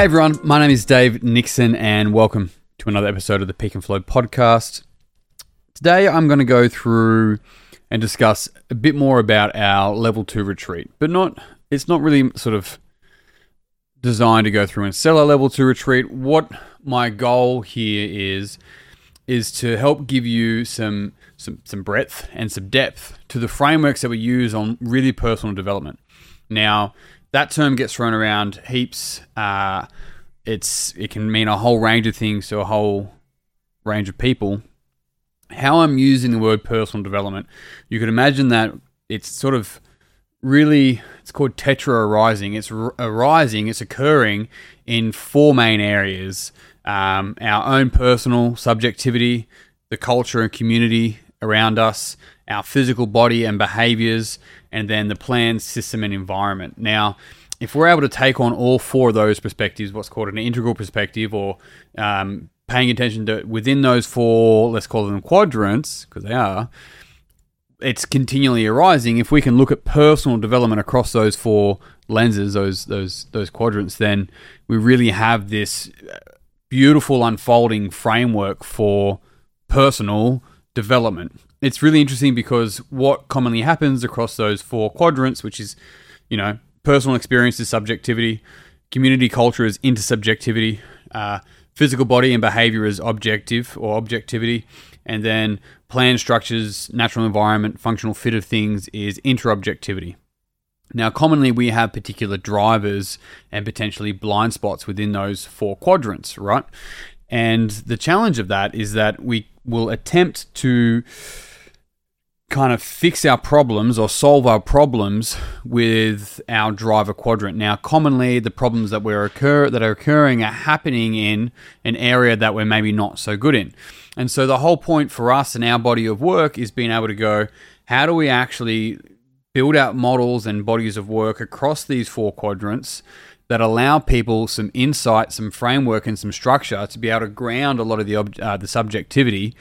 Hey everyone, my name is Dave Nixon, and welcome to another episode of the Peak and Flow podcast. Today I'm going to go through and discuss a bit more about our level two retreat, but not, it's not really sort of designed to go through and sell a level two retreat. What my goal here is, is to help give you some, some, some breadth and some depth to the frameworks that we use on really personal development. Now, that term gets thrown around heaps. Uh, it's it can mean a whole range of things to a whole range of people. How I'm using the word personal development, you could imagine that it's sort of really it's called tetra arising. It's arising. It's occurring in four main areas: um, our own personal subjectivity, the culture and community around us, our physical body and behaviors, and then the plan, system, and environment. Now, if we're able to take on all four of those perspectives, what's called an integral perspective, or um, paying attention to within those four, let's call them quadrants, because they are, it's continually arising. If we can look at personal development across those four lenses, those those those quadrants, then we really have this beautiful unfolding framework for personal development it's really interesting because what commonly happens across those four quadrants, which is, you know, personal experience is subjectivity, community culture is intersubjectivity, uh, physical body and behavior is objective or objectivity, and then plan structures, natural environment, functional fit of things is interobjectivity. Now, commonly we have particular drivers and potentially blind spots within those four quadrants, right? And the challenge of that is that we will attempt to kind of fix our problems or solve our problems with our driver quadrant. Now, commonly the problems that we're occur that are occurring are happening in an area that we're maybe not so good in. And so the whole point for us in our body of work is being able to go, how do we actually build out models and bodies of work across these four quadrants that allow people some insight, some framework, and some structure to be able to ground a lot of the uh, the subjectivity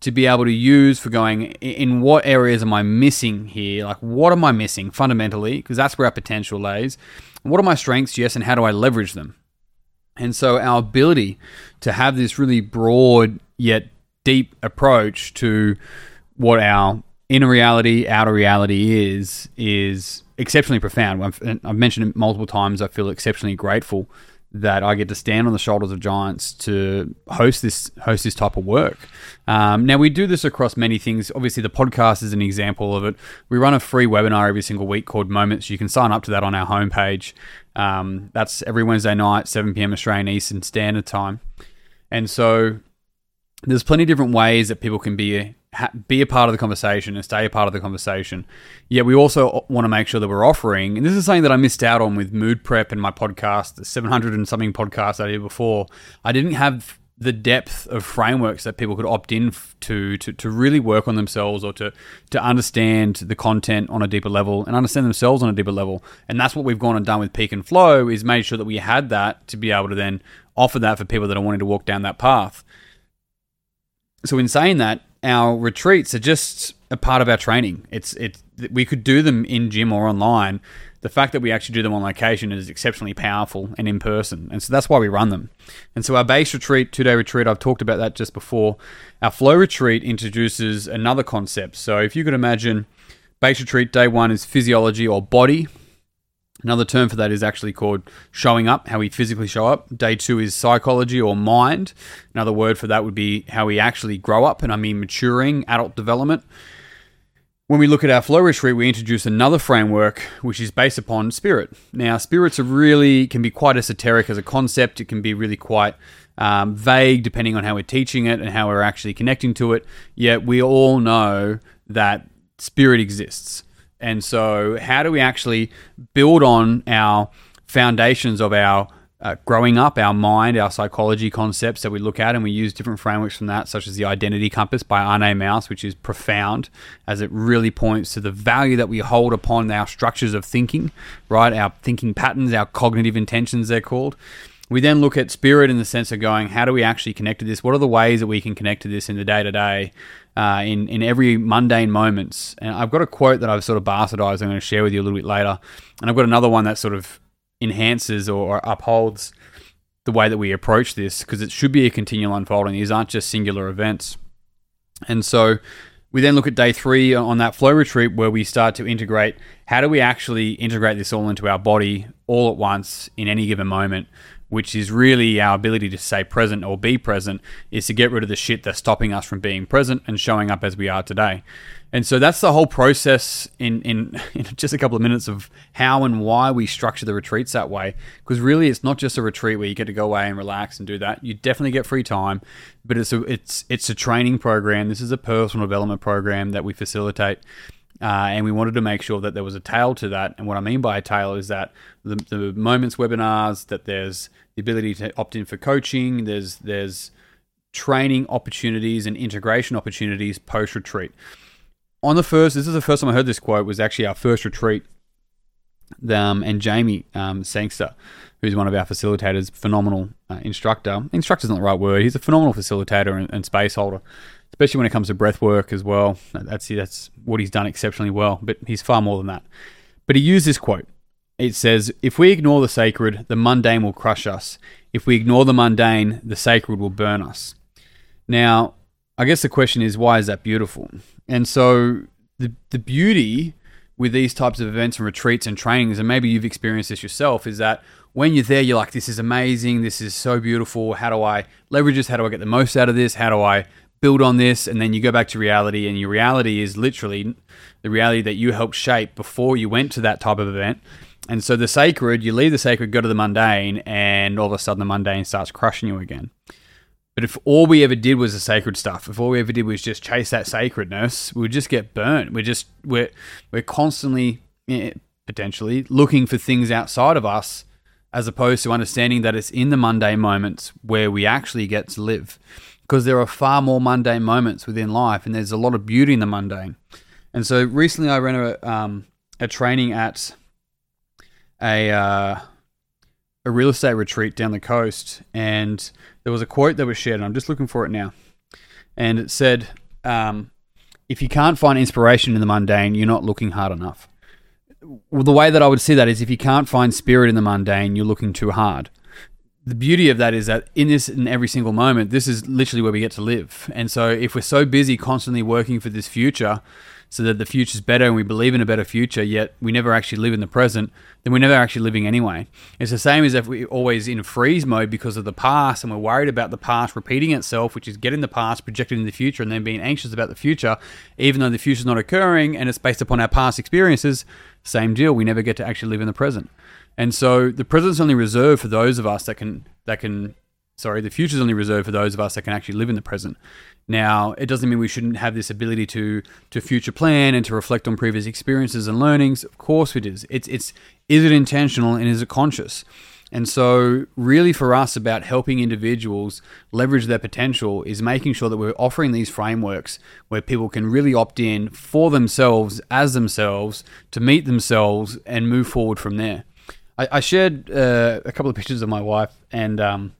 to be able to use for going in what areas am I missing here? Like, what am I missing fundamentally? Because that's where our potential lays. What are my strengths, yes, and how do I leverage them? And so, our ability to have this really broad yet deep approach to what our inner reality, outer reality is, is exceptionally profound. I've, I've mentioned it multiple times. I feel exceptionally grateful that I get to stand on the shoulders of giants to host this host this type of work. Um, now we do this across many things. Obviously, the podcast is an example of it. We run a free webinar every single week called Moments. You can sign up to that on our homepage. Um, that's every Wednesday night, 7 p.m. Australian Eastern Standard Time. And so there's plenty of different ways that people can be be a part of the conversation and stay a part of the conversation. Yet we also want to make sure that we're offering, and this is something that I missed out on with Mood Prep and my podcast, the 700 and something podcast I did before. I didn't have the depth of frameworks that people could opt in to, to to really work on themselves or to to understand the content on a deeper level and understand themselves on a deeper level. And that's what we've gone and done with Peak and Flow is made sure that we had that to be able to then offer that for people that are wanting to walk down that path. So in saying that, our retreats are just a part of our training. It's it's we could do them in gym or online. The fact that we actually do them on location is exceptionally powerful and in person, and so that's why we run them. And so our base retreat, two day retreat, I've talked about that just before. Our flow retreat introduces another concept. So if you could imagine, base retreat day one is physiology or body, Another term for that is actually called showing up, how we physically show up. Day two is psychology or mind. Another word for that would be how we actually grow up, and I mean maturing, adult development. When we look at our flow retreat, we introduce another framework which is based upon spirit. Now, spirits are really can be quite esoteric as a concept. It can be really quite um, vague depending on how we're teaching it and how we're actually connecting to it. Yet we all know that spirit exists. And so, how do we actually build on our foundations of our uh, growing up, our mind, our psychology concepts that we look at, and we use different frameworks from that, such as the Identity Compass by Arne Maus, which is profound as it really points to the value that we hold upon our structures of thinking, right? Our thinking patterns, our cognitive intentions, they're called. We then look at spirit in the sense of going, how do we actually connect to this? What are the ways that we can connect to this in the day to day? Uh, in in every mundane moments. And I've got a quote that I've sort of bastardized. I'm going to share with you a little bit later, and I've got another one that sort of enhances or, or upholds the way that we approach this because it should be a continual unfolding. These aren't just singular events. And so we then look at day three on that flow retreat where we start to integrate how do we actually integrate this all into our body all at once in any given moment which is really our ability to stay present or be present, is to get rid of the shit that's stopping us from being present and showing up as we are today. And so that's the whole process in, in, in just a couple of minutes of how and why we structure the retreats that way. Because really, it's not just a retreat where you get to go away and relax and do that. You definitely get free time, but it's a, it's, it's a training program. This is a personal development program that we facilitate. Uh, and we wanted to make sure that there was a tail to that. And what I mean by a tail is that the, the moments webinars, that there's the ability to opt in for coaching, there's there's training opportunities and integration opportunities post retreat. On the first, this is the first time I heard this quote. Was actually our first retreat. Um, and Jamie um, Sangster, who's one of our facilitators, phenomenal uh, instructor. Instructor's not the right word. He's a phenomenal facilitator and, and space holder especially when it comes to breath work as well. That's that's what he's done exceptionally well, but he's far more than that. But he used this quote. It says, "If we ignore the sacred, the mundane will crush us. If we ignore the mundane, the sacred will burn us." Now, I guess the question is, why is that beautiful? And so, the the beauty with these types of events and retreats and trainings, and maybe you've experienced this yourself, is that when you're there, you're like, this is amazing, this is so beautiful. How do I leverage this? How do I get the most out of this? How do I build on this and then you go back to reality and your reality is literally the reality that you helped shape before you went to that type of event. And so the sacred you leave the sacred go to the mundane and all of a sudden the mundane starts crushing you again. But if all we ever did was the sacred stuff if all we ever did was just chase that sacredness we would just get burnt. We're just we're we're constantly eh, potentially looking for things outside of us as opposed to understanding that it's in the mundane moments where we actually get to live because there are far more mundane moments within life, and there's a lot of beauty in the mundane. And so recently, I ran a um, a training at a uh, a real estate retreat down the coast, and there was a quote that was shared, and I'm just looking for it now, and it said, um, "If you can't find inspiration in the mundane, you're not looking hard enough." Well, the way that I would see that is, if you can't find spirit in the mundane, you're looking too hard the beauty of that is that in this in every single moment this is literally where we get to live. And so if we're so busy constantly working for this future so that the future's better and we believe in a better future yet we never actually live in the present then we're never actually living anyway. It's the same as if we're always in freeze mode because of the past and we're worried about the past repeating itself which is getting the past projected in the future and then being anxious about the future even though the future's not occurring and it's based upon our past experiences same deal we never get to actually live in the present and so the present's only reserved for those of us that can that can sorry, the future's only reserved for those of us that can actually live in the present. Now, it doesn't mean we shouldn't have this ability to to future plan and to reflect on previous experiences and learnings. Of course it is. It's it's is it intentional and is it conscious? And so, really, for us, about helping individuals leverage their potential is making sure that we're offering these frameworks where people can really opt in for themselves, as themselves, to meet themselves and move forward from there. I, I shared uh, a couple of pictures of my wife and um,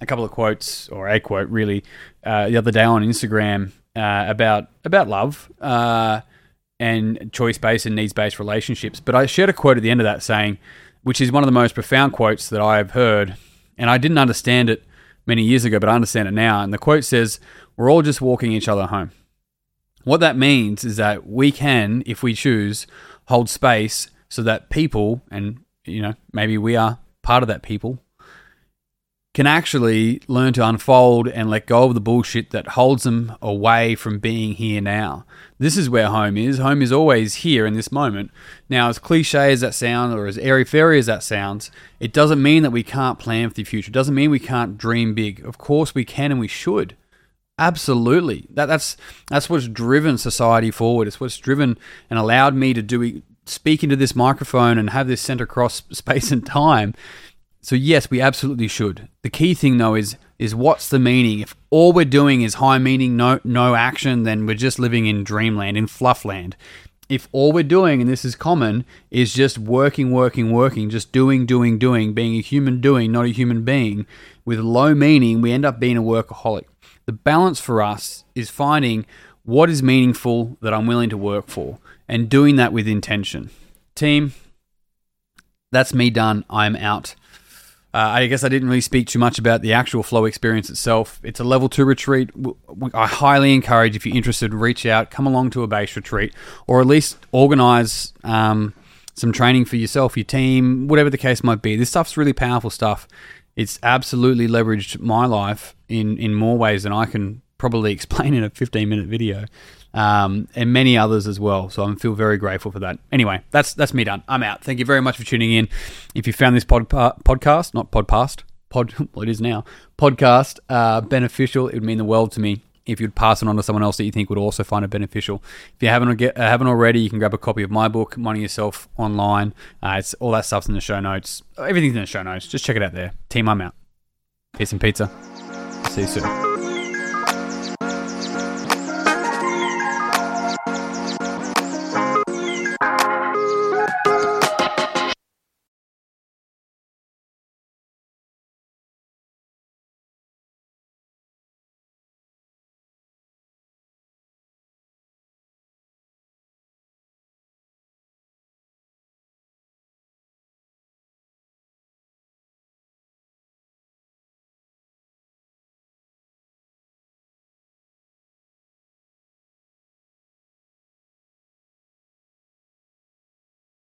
a couple of quotes, or a quote really, uh, the other day on Instagram uh, about about love uh, and choice based and needs based relationships. But I shared a quote at the end of that saying, which is one of the most profound quotes that I have heard, and I didn't understand it many years ago, but I understand it now. And the quote says, "We're all just walking each other home." What that means is that we can, if we choose, hold space so that people and you know, maybe we are part of that people, can actually learn to unfold and let go of the bullshit that holds them away from being here now. This is where home is. Home is always here in this moment. Now, as cliche as that sounds, or as airy fairy as that sounds, it doesn't mean that we can't plan for the future. It doesn't mean we can't dream big. Of course, we can and we should. Absolutely. That, that's that's what's driven society forward. It's what's driven and allowed me to do speak into this microphone and have this sent across space and time. So yes, we absolutely should. The key thing though is is what's the meaning? If all we're doing is high meaning, no no action, then we're just living in dreamland, in fluffland. If all we're doing, and this is common, is just working, working, working, just doing, doing, doing, being a human doing, not a human being, with low meaning, we end up being a workaholic. The balance for us is finding what is meaningful that I'm willing to work for and doing that with intention. Team, that's me done. I'm out. I guess I didn't really speak too much about the actual flow experience itself. It's a level two retreat. I highly encourage if you're interested, reach out, come along to a base retreat, or at least organize um, some training for yourself, your team, whatever the case might be. This stuff's really powerful stuff. It's absolutely leveraged my life in in more ways than I can probably explain in a 15 minute video um, and many others as well. So I feel very grateful for that. Anyway, that's that's me done. I'm out. Thank you very much for tuning in. If you found this pod, podcast, not podcast, pod, well, it is now, podcast uh, beneficial, it would mean the world to me if you'd pass it on to someone else that you think would also find it beneficial. If you haven't uh, haven't already, you can grab a copy of my book, Minding Yourself, online. Uh, it's all that stuff's in the show notes. Everything's in the show notes. Just check it out there. Team, I'm out. Peace and pizza. See you soon.